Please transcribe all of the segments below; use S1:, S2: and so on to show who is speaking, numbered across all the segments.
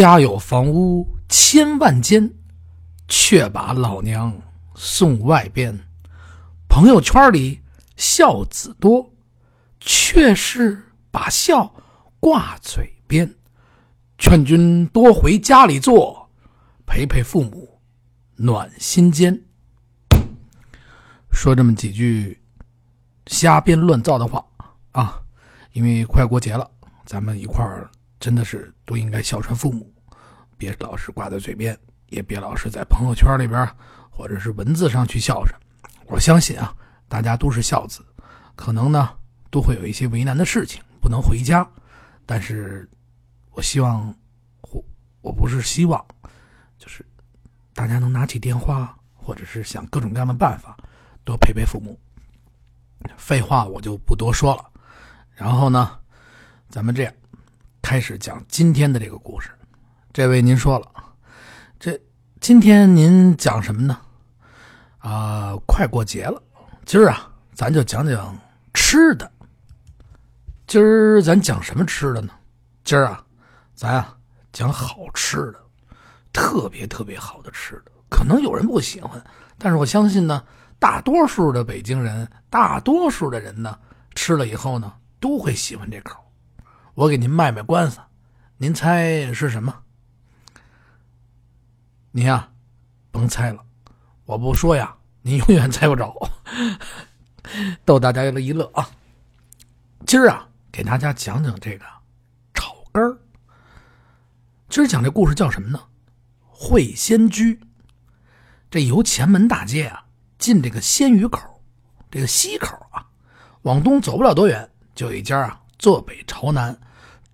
S1: 家有房屋千万间，却把老娘送外边。朋友圈里孝子多，却是把孝挂嘴边。劝君多回家里坐，陪陪父母暖心间。说这么几句瞎编乱造的话啊，因为快过节了，咱们一块儿真的是都应该孝顺父母，别老是挂在嘴边，也别老是在朋友圈里边或者是文字上去孝顺。我相信啊，大家都是孝子，可能呢都会有一些为难的事情不能回家，但是我希望，我我不是希望，就是大家能拿起电话，或者是想各种各样的办法。多陪陪父母。废话我就不多说了。然后呢，咱们这样开始讲今天的这个故事。这位您说了，这今天您讲什么呢？啊，快过节了，今儿啊，咱就讲讲吃的。今儿咱讲什么吃的呢？今儿啊，咱啊讲好吃的，特别特别好的吃的。可能有人不喜欢，但是我相信呢。大多数的北京人，大多数的人呢，吃了以后呢，都会喜欢这口。我给您卖卖关子，您猜是什么？您呀，甭猜了，我不说呀，您永远猜不着。逗大家一乐啊！今儿啊，给大家讲讲这个炒肝儿。今儿讲这故事叫什么呢？会仙居。这由前门大街啊。进这个鲜鱼口，这个西口啊，往东走不了多远，就有一家啊，坐北朝南，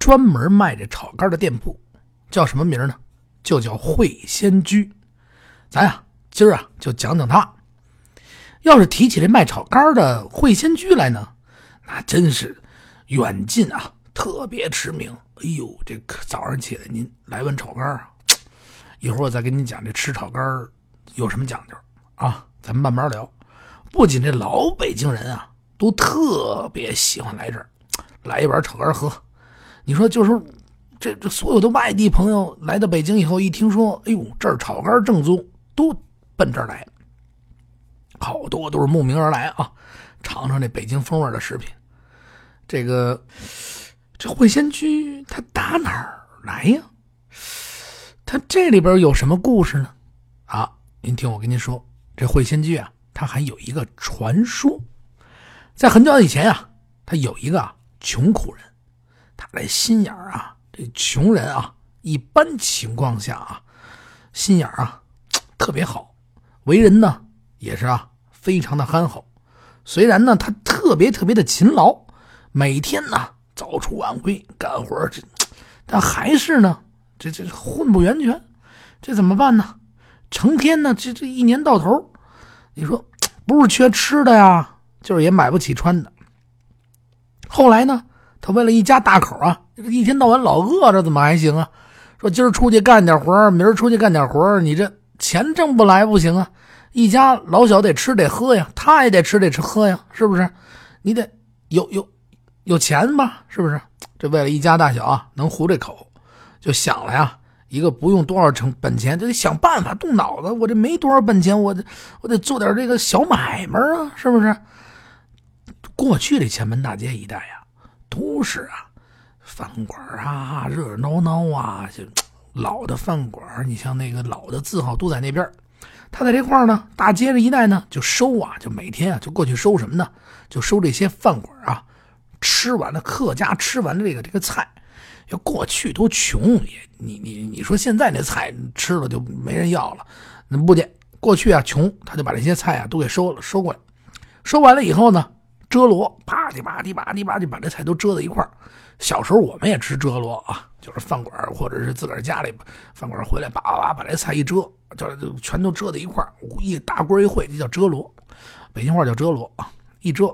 S1: 专门卖这炒肝的店铺，叫什么名呢？就叫会仙居。咱呀，今儿啊，就讲讲它。要是提起这卖炒肝的会仙居来呢，那真是远近啊，特别驰名。哎呦，这早上起来您来碗炒肝啊，一会儿我再跟你讲这吃炒肝有什么讲究啊。咱们慢慢聊。不仅这老北京人啊，都特别喜欢来这儿，来一碗炒肝喝。你说，就是这这所有的外地朋友来到北京以后，一听说，哎呦，这儿炒肝正宗，都奔这儿来。好多都是慕名而来啊，尝尝这北京风味的食品。这个这会仙居，它打哪儿来呀？它这里边有什么故事呢？啊，您听我跟您说。这会仙居啊，它还有一个传说，在很久以前啊，他有一个穷苦人，他这心眼啊，这穷人啊，一般情况下啊，心眼啊特别好，为人呢也是啊非常的憨厚。虽然呢他特别特别的勤劳，每天呢早出晚归干活，这但还是呢这这混不圆全，这怎么办呢？成天呢，这这一年到头，你说不是缺吃的呀，就是也买不起穿的。后来呢，他为了一家大口啊，一天到晚老饿着，怎么还行啊？说今儿出去干点活明儿出去干点活你这钱挣不来不行啊！一家老小得吃得喝呀，他也得吃得吃喝呀，是不是？你得有有有钱吧，是不是？这为了一家大小啊，能糊这口，就想了呀。一个不用多少成本钱，就得想办法动脑子。我这没多少本钱，我我得做点这个小买卖啊，是不是？过去这前门大街一带呀，都是啊饭馆啊，热热闹闹啊，就老的饭馆。你像那个老的字号都在那边，他在这块呢，大街这一带呢就收啊，就每天啊就过去收什么呢？就收这些饭馆啊，吃完了客家吃完的这个这个菜。要过去都穷也，你你你说现在那菜吃了就没人要了，那不见过去啊穷，他就把这些菜啊都给收了收过来，收完了以后呢，遮罗啪叽吧唧吧唧吧唧把这菜都遮在一块儿小时候我们也吃遮罗啊，就是饭馆或者是自个儿家里饭馆回来叭叭叭把这菜一遮，就就全都遮在一块儿一大锅一烩，这叫遮罗，北京话叫遮罗啊，一遮，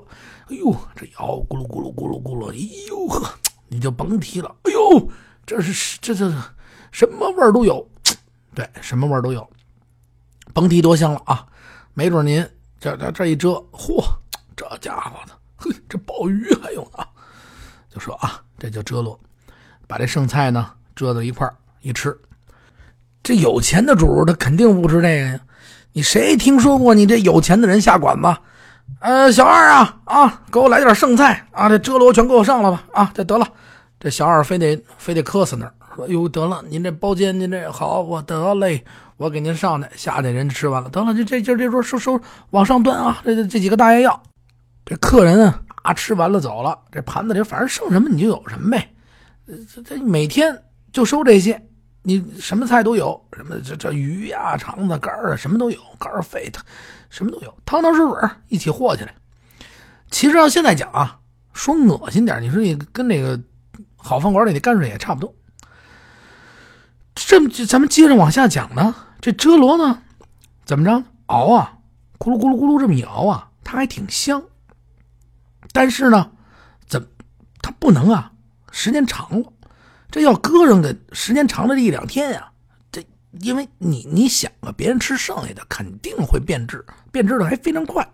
S1: 哎呦这摇咕噜咕噜咕噜咕噜，哎呦呵。你就甭提了，哎呦，这是这这什么味儿都有，对，什么味儿都有，甭提多香了啊！没准您这这这一遮，嚯，这家伙的，嘿，这鲍鱼还有呢，就说啊，这叫遮罗，把这剩菜呢遮到一块儿一吃。这有钱的主他肯定不吃这个呀！你谁听说过你这有钱的人下馆子？呃，小二啊啊，给我来点剩菜啊！这遮罗全给我上了吧啊！这得了，这小二非得非得磕死那儿，说哟得了，您这包间您这好，我得嘞，我给您上去。下去人吃完了，得了，这这今儿这桌收收往上端啊！这这几个大爷要，这客人啊啊吃完了走了，这盘子里反正剩什么你就有什么呗。这这每天就收这些。你什么菜都有，什么这这鱼呀、肠子、肝啊，什么都有，肝肺的，什么都有，汤汤水水一起和起来。其实要现在讲啊，说恶心点，你说你跟那个好饭馆里的泔水也差不多。这么咱们接着往下讲呢，这遮罗呢，怎么着熬啊，咕噜咕噜咕噜这么一熬啊，它还挺香。但是呢，怎它不能啊，时间长了。这要搁上个时间长了这一两天呀，这因为你你想啊，别人吃剩下的肯定会变质，变质的还非常快，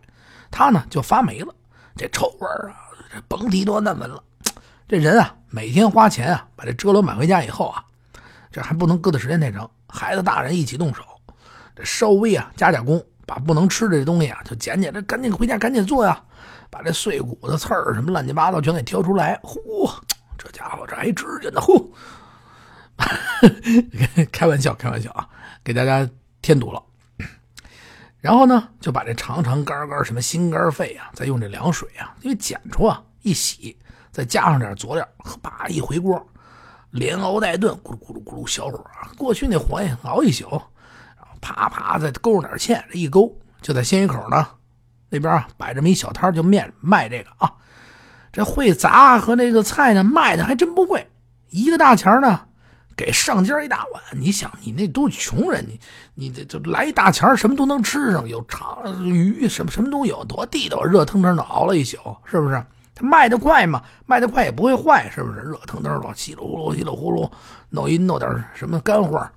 S1: 它呢就发霉了，这臭味啊，这甭提多难闻了。这人啊，每天花钱啊，把这遮罗买回家以后啊，这还不能搁的时间太长，孩子大人一起动手，这稍微啊加加工，把不能吃的这东西啊就捡捡，这赶紧回家赶紧做呀，把这碎骨子刺儿什么乱七八糟全给挑出来，呼！这家伙这还指甲呢，呼！开玩笑，开玩笑啊，给大家添堵了。然后呢，就把这肠肠肝肝什么心肝肺啊，再用这凉水啊，因为剪出啊一洗，再加上点佐料，叭一回锅，连熬带炖，咕噜咕噜咕噜小火啊。过去那火也熬一宿，啪啪再勾上点芡，这一勾，就在鲜鱼口呢那边啊摆这么一小摊就面卖这个啊。这会杂和那个菜呢，卖的还真不贵，一个大钱呢，给上家一大碗。你想，你那都是穷人，你你这就来一大钱，什么都能吃上，有肠鱼什么什么都有，多地道，热腾腾的熬了一宿，是不是？他卖的快嘛，卖的快也不会坏，是不是？热腾腾的，稀里呼噜稀里呼噜，弄一弄点什么干货，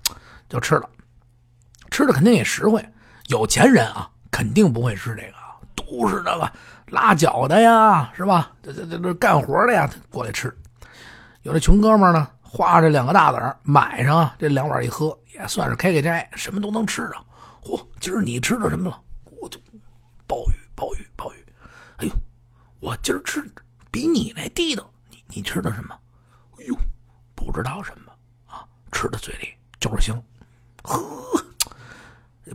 S1: 就吃了，吃的肯定也实惠。有钱人啊，肯定不会吃这个，都是那个。拉脚的呀，是吧？这这这这干活的呀，过来吃。有的穷哥们呢，花这两个大子买上这两碗一喝，也算是开开斋，什么都能吃着。嚯，今儿你吃的什么了？我就鲍鱼，鲍鱼，鲍鱼。哎呦，我今儿吃比你那地道。你你吃的什么？哎呦，不知道什么啊，吃的嘴里就是香。呵，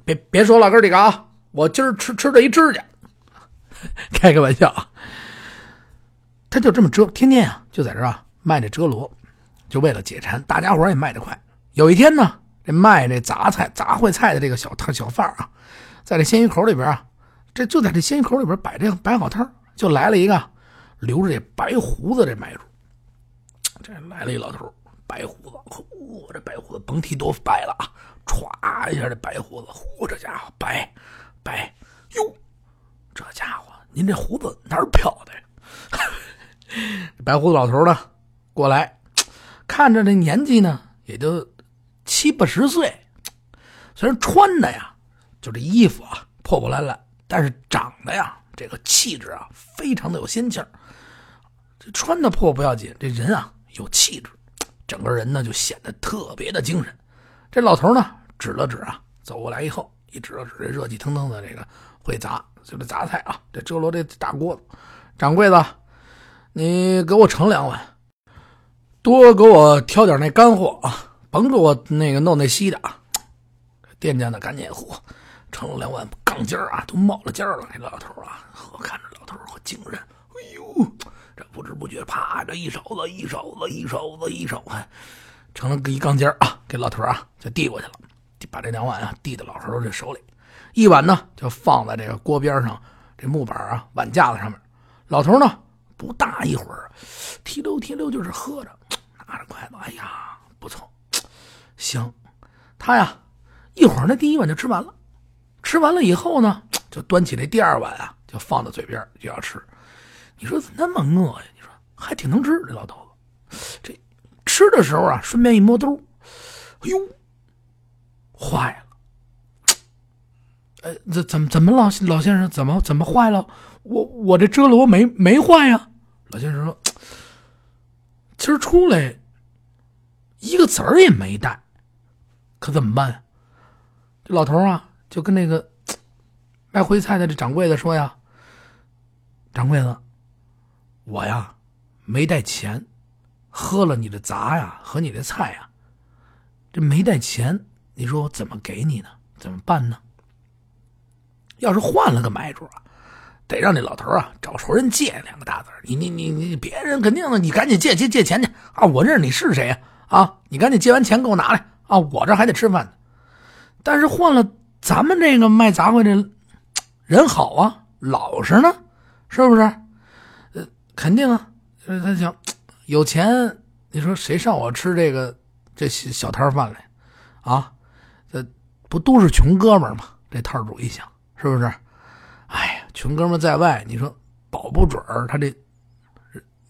S1: 别别说了，哥几个啊，我今儿吃吃这一指甲。开个玩笑啊，他就这么遮，天天啊就在这啊卖这遮罗，就为了解馋。大家伙也卖得快。有一天呢，这卖这杂菜、杂烩菜的这个小摊小贩啊，在这鲜鱼口里边啊，这就在这鲜鱼口里边摆这摆好摊就来了一个留着这白胡子这卖主。这来了一老头，白胡子，嚯，这白胡子甭提多白了啊！歘一下，这白胡子，嚯，这家伙白白哟。这家伙，您这胡子哪儿飘的呀？白胡子老头呢，过来，看着这年纪呢，也就七八十岁。虽然穿的呀，就这衣服啊破破烂烂，但是长得呀，这个气质啊，非常的有仙气儿。这穿的破不要紧，这人啊有气质，整个人呢就显得特别的精神。这老头呢，指了指啊，走过来以后，一指了指这热气腾腾的这个会砸。就这杂菜啊，这遮罗这大锅子，掌柜的，你给我盛两碗，多给我挑点那干货啊，甭给我那个弄那稀的啊。店家呢，赶紧嚯，盛了两碗杠尖儿啊，都冒了尖儿了。这老头啊，我看着老头儿精神，哎呦，这不知不觉啪，这一勺子一勺子一勺子一勺子，成了一杠尖儿啊，给老头啊就递过去了，把这两碗啊递到老头儿这手里。一碗呢，就放在这个锅边上，这木板啊碗架子上面。老头呢，不大一会儿，提溜提溜就是喝着，拿着筷子，哎呀，不错，香。他呀，一会儿那第一碗就吃完了，吃完了以后呢，就端起那第二碗啊，就放到嘴边就要吃。你说怎么那么饿呀？你说还挺能吃这老头子。这吃的时候啊，顺便一摸兜，哎呦，坏了。呃，怎怎么怎么老老先生怎么怎么坏了？我我这遮罗没没坏呀。老先生说：“今儿出来一个子儿也没带。可怎么办？这老头啊，就跟那个 卖烩菜的这掌柜的说呀：“掌柜的，我呀没带钱，喝了你的杂呀和你的菜呀，这没带钱，你说我怎么给你呢？怎么办呢？要是换了个买主啊，得让那老头啊找熟人借两个大子你你你你，别人肯定的，你赶紧借借借钱去啊！我认识你是谁呀？啊，你赶紧借完钱给我拿来啊！我这还得吃饭呢。”但是换了咱们这个卖杂货的，人好啊，老实呢，是不是？呃，肯定啊。他想有钱，你说谁上我吃这个这小摊饭来啊？这不都是穷哥们吗？这摊主一想，是不是？哎呀，穷哥们在外，你说保不准儿他这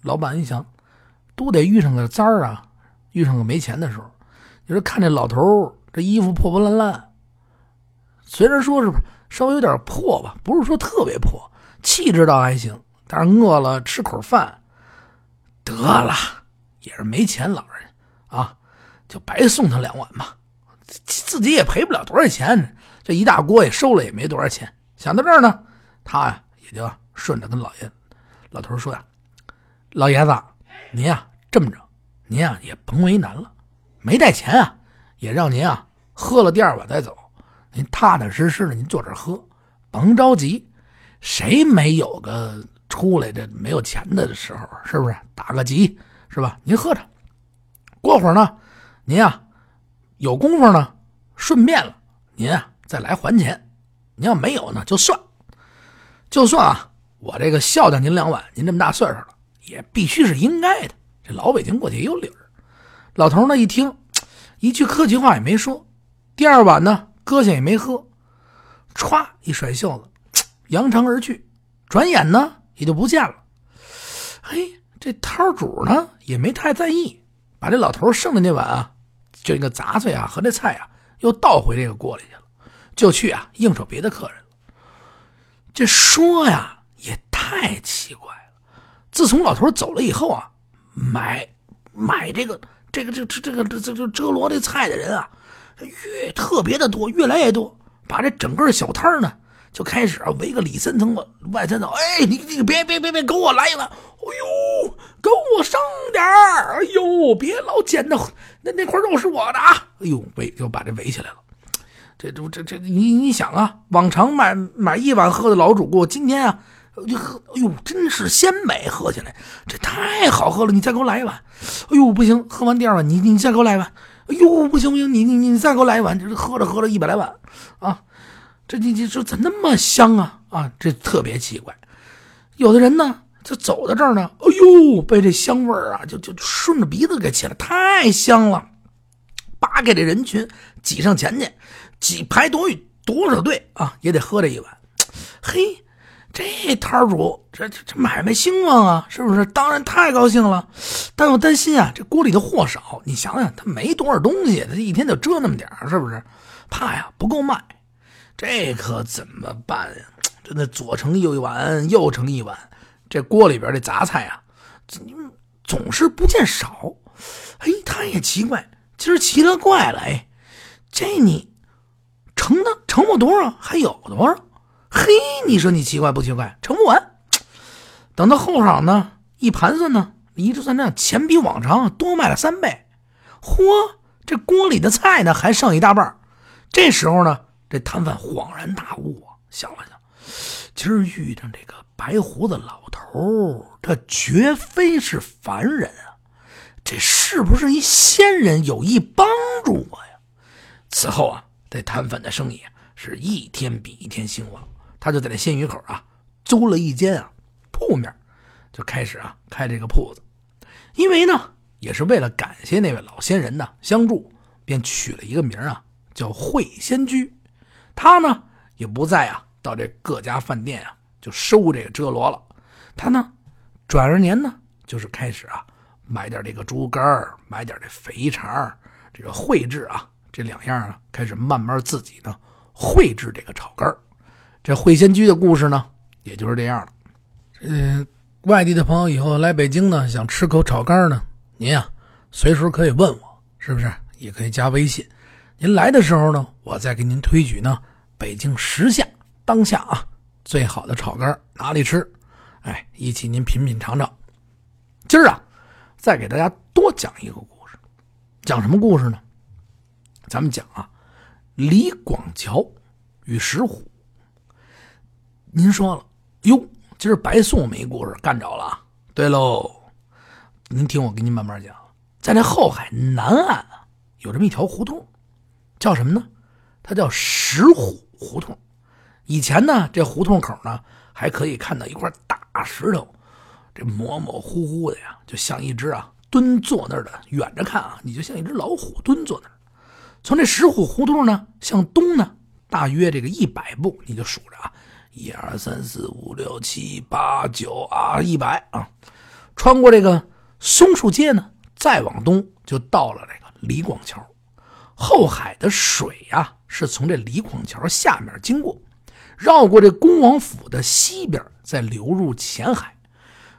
S1: 老板一想，都得遇上个灾儿啊，遇上个没钱的时候。你说看这老头儿这衣服破破烂烂，虽然说是稍微有点破吧，不是说特别破，气质倒还行。但是饿了吃口饭，得了，也是没钱老人啊，就白送他两碗吧，自己也赔不了多少钱，这一大锅也收了也没多少钱。想到这儿呢，他呀也就顺着跟老爷老头说呀：“老爷子，您呀这么着，您呀也甭为难了，没带钱啊。”也让您啊喝了第二碗再走，您踏踏实实的，您坐这喝，甭着急。谁没有个出来这没有钱的时候，是不是？打个急是吧？您喝着，过会儿呢，您啊有功夫呢，顺便了，您啊再来还钱。您要没有呢，就算，就算啊，我这个孝敬您两碗，您这么大岁数了，也必须是应该的。这老北京过去也有理儿。老头呢一听。一句客气话也没说，第二碗呢，搁下也没喝，歘一甩袖子，扬长而去，转眼呢也就不见了。嘿，这摊主呢也没太在意，把这老头剩的那碗啊，这个杂碎啊和这菜啊，又倒回这个锅里去了，就去啊应酬别的客人了。这说呀也太奇怪了，自从老头走了以后啊，买买这个。这个这这这个这这这遮罗这菜的人啊，越特别的多，越来越多，把这整个小摊呢就开始啊围个里三层外三层。哎，你你别别别别，给我来一碗！哎呦，给我上点儿！哎呦，别老捡那那那块肉是我的啊！哎呦，围就把这围起来了。这这这这你你想啊，往常买买一碗喝的老主顾，今天啊。就喝，哎呦，真是鲜美，喝起来这太好喝了。你再给我来一碗。哎呦，不行，喝完第二碗，你你再给我来一碗。哎呦，不行不行，你你你再给我来一碗。这喝着喝着一百来碗啊，这你你说咋那么香啊啊？这特别奇怪。有的人呢，就走到这儿呢，哎呦，被这香味儿啊，就就顺着鼻子给起来，太香了。扒开这人群，挤上前去，几排多多少队啊，也得喝这一碗。嘿。这摊主这这这买卖兴旺啊，是不是？当然太高兴了，但又担心啊，这锅里的货少。你想想，他没多少东西，他一天就遮那么点是不是？怕呀不够卖，这可怎么办呀？这那左盛一碗，右盛一碗，这锅里边这杂菜啊，总是不见少。哎，他也奇怪，今儿奇了怪了，哎，这你盛的盛不多少，还有多少？嘿，你说你奇怪不奇怪？盛不完，等到后晌呢，一盘算呢，一直算账，钱比往常多卖了三倍。嚯，这锅里的菜呢还剩一大半。这时候呢，这摊贩恍然大悟啊，想了想，今儿遇上这个白胡子老头，这绝非是凡人啊，这是不是一仙人有意帮助我呀？此后啊，这摊贩的生意是一天比一天兴旺。他就在那鲜鱼口啊，租了一间啊铺面，就开始啊开这个铺子。因为呢，也是为了感谢那位老仙人呢相助，便取了一个名啊，叫会仙居。他呢也不再啊到这各家饭店啊就收这个遮罗了。他呢转而年呢就是开始啊买点这个猪肝买点这肥肠这个绘制啊这两样啊开始慢慢自己呢绘制这个炒肝这会仙居的故事呢，也就是这样了。嗯，外地的朋友以后来北京呢，想吃口炒肝呢，您啊，随时可以问我，是不是？也可以加微信，您来的时候呢，我再给您推举呢北京时下当下啊最好的炒肝哪里吃？哎，一起您品品尝尝。今儿啊，再给大家多讲一个故事，讲什么故事呢？咱们讲啊，李广桥与石虎。您说了，哟，今儿白送没故事干着了。对喽，您听我给您慢慢讲，在那后海南岸啊，有这么一条胡同。叫什么呢？它叫石虎胡同。以前呢，这胡同口呢还可以看到一块大石头，这模模糊糊的呀，就像一只啊蹲坐那儿的。远着看啊，你就像一只老虎蹲坐那儿。从这石虎胡同呢向东呢，大约这个一百步，你就数着啊，一二三四五六七八九啊，一百啊。穿过这个松树街呢，再往东就到了这个李广桥。后海的水呀，是从这李广桥下面经过，绕过这恭王府的西边，再流入前海。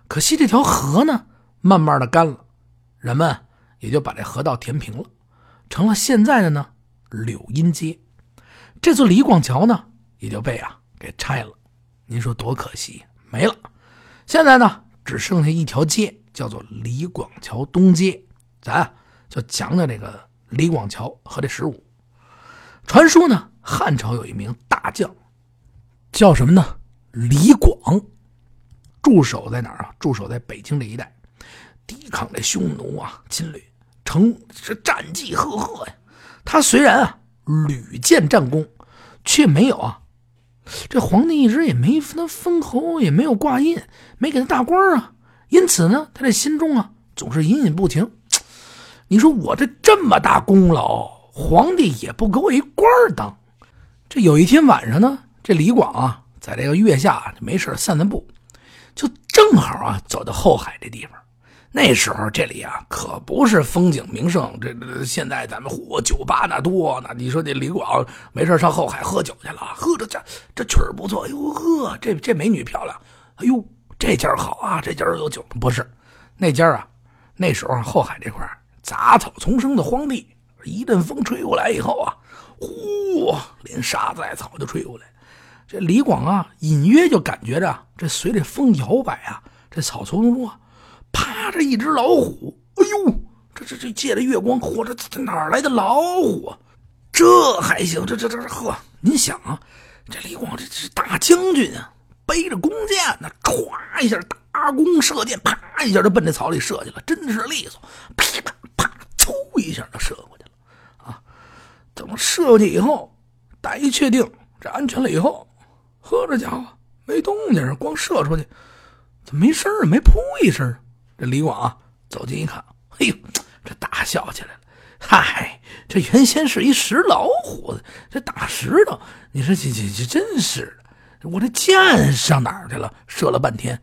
S1: 可惜这条河呢，慢慢的干了，人们也就把这河道填平了，成了现在的呢柳荫街。这座李广桥呢，也就被啊给拆了。您说多可惜，没了。现在呢，只剩下一条街，叫做李广桥东街。咱就讲讲这个。李广桥和这十五，传说呢，汉朝有一名大将，叫什么呢？李广，驻守在哪儿啊？驻守在北京这一带，抵抗这匈奴啊侵略，成是战绩赫赫呀。他虽然啊屡建战功，却没有啊，这皇帝一直也没封他封侯，也没有挂印，没给他大官啊。因此呢，他这心中啊总是隐隐不情。你说我这这么大功劳，皇帝也不给我一官当。这有一天晚上呢，这李广啊，在这个月下没事散散步，就正好啊走到后海这地方。那时候这里啊可不是风景名胜，这这现在咱们嚯酒吧那多呢。你说这李广没事上后海喝酒去了，喝着这这曲儿不错，哎呦呵，这这美女漂亮，哎呦这家好啊，这家有酒不是？那家啊，那时候后海这块杂草丛生的荒地，一阵风吹过来以后啊，呼，连沙子带草就吹过来。这李广啊，隐约就感觉着这随着风摇摆啊，这草丛中啊，趴着一只老虎。哎呦，这这这借着月光，嚯，这这哪来的老虎啊？这还行，这这这呵，您想啊，这李广这这大将军啊，背着弓箭呢，歘一下搭弓射箭，啪一下就奔这草里射去了，真是利索，噼啪。噗一下就射过去了，啊！等射过去以后，大一确定这安全了以后，呵，这家伙没动静，光射出去，怎么没声啊？没噗一声。这李广啊，走近一看，嘿呦，这大笑起来了。嗨，这原先是一石老虎，这大石头，你说这这这真是的，我这箭上哪儿去了？射了半天，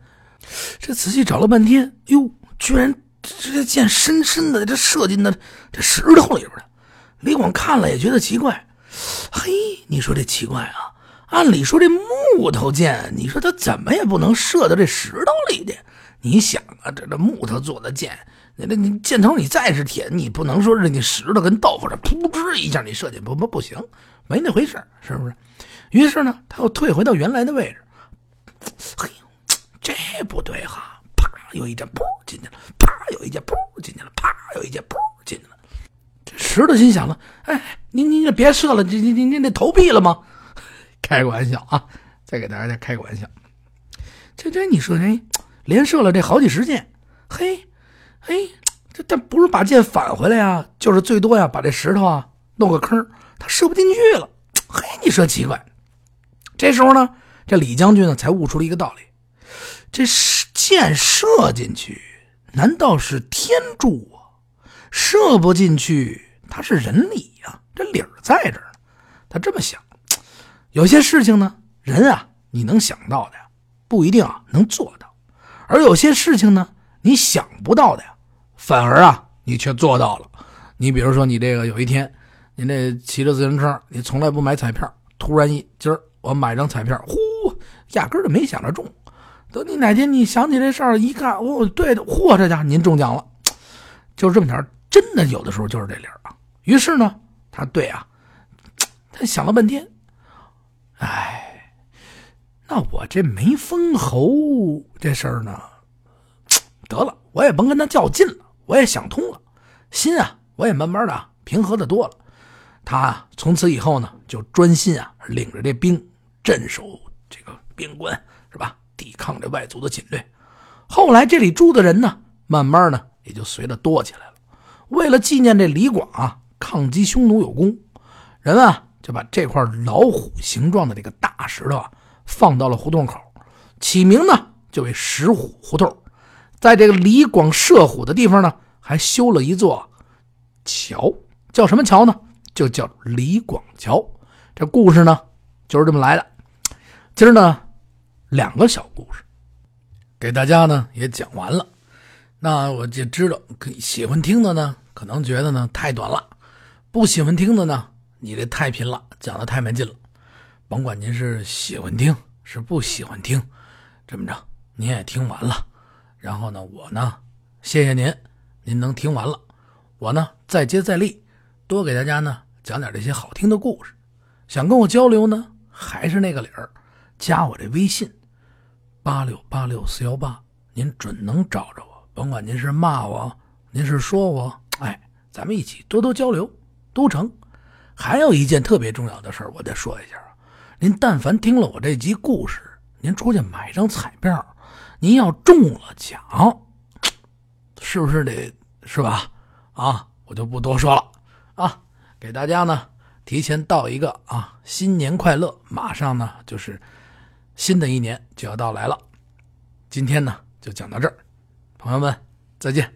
S1: 这仔细找了半天，哟，居然。这箭深深的，这射进那这石头里边了。李广看了也觉得奇怪，嘿，你说这奇怪啊？按理说这木头箭，你说它怎么也不能射到这石头里去？你想啊，这这木头做的箭，那那你箭头你再是铁，你不能说是你石头跟豆腐这噗嗤一下你射进不不不行，没那回事，是不是？于是呢，他又退回到原来的位置。嘿，这不对哈，啪，有一箭噗进去了，啪。有一箭噗进去了，啪，有一箭噗进去了。这石头心想了：“哎，您您这别射了，您您您您得投币了吗？” 开个玩笑啊，再给大家开个玩笑。这这你说这连射了这好几十箭，嘿，嘿，这这不是把箭返回来呀，就是最多呀把这石头啊弄个坑，他射不进去了。嘿，你说奇怪。这时候呢，这李将军呢才悟出了一个道理：这箭射进去。难道是天助啊？射不进去，他是人理呀，这理儿在这儿呢。他这么想，有些事情呢，人啊，你能想到的，不一定啊能做到；而有些事情呢，你想不到的呀，反而啊，你却做到了。你比如说，你这个有一天，你这骑着自行车，你从来不买彩票，突然一今儿我买张彩票，呼，压根儿就没想着中。等你哪天你想起这事儿，一看，哦，对的，嚯，这家伙您中奖了，就这么点真的有的时候就是这理儿啊。于是呢，他对啊，他想了半天，哎，那我这没封侯这事儿呢，得了，我也甭跟他较劲了，我也想通了，心啊，我也慢慢的平和的多了。他从此以后呢，就专心啊，领着这兵镇守这个边关，是吧？抵抗这外族的侵略。后来这里住的人呢，慢慢呢也就随着多起来了。为了纪念这李广啊，抗击匈奴有功，人啊就把这块老虎形状的这个大石头啊放到了胡同口，起名呢就为石虎胡同。在这个李广射虎的地方呢，还修了一座桥，叫什么桥呢？就叫李广桥。这故事呢就是这么来的。今儿呢两个小故事。给大家呢也讲完了，那我就知道喜欢听的呢，可能觉得呢太短了；不喜欢听的呢，你这太贫了，讲的太没劲了。甭管您是喜欢听是不喜欢听，这么着您也听完了。然后呢，我呢谢谢您，您能听完了，我呢再接再厉，多给大家呢讲点这些好听的故事。想跟我交流呢，还是那个理儿，加我这微信。八六八六四幺八，您准能找着我。甭管您是骂我，您是说我，哎，咱们一起多多交流都成。还有一件特别重要的事儿，我得说一下。您但凡听了我这集故事，您出去买张彩票，您要中了奖，是不是得是吧？啊，我就不多说了啊。给大家呢提前道一个啊，新年快乐！马上呢就是。新的一年就要到来了，今天呢就讲到这儿，朋友们再见。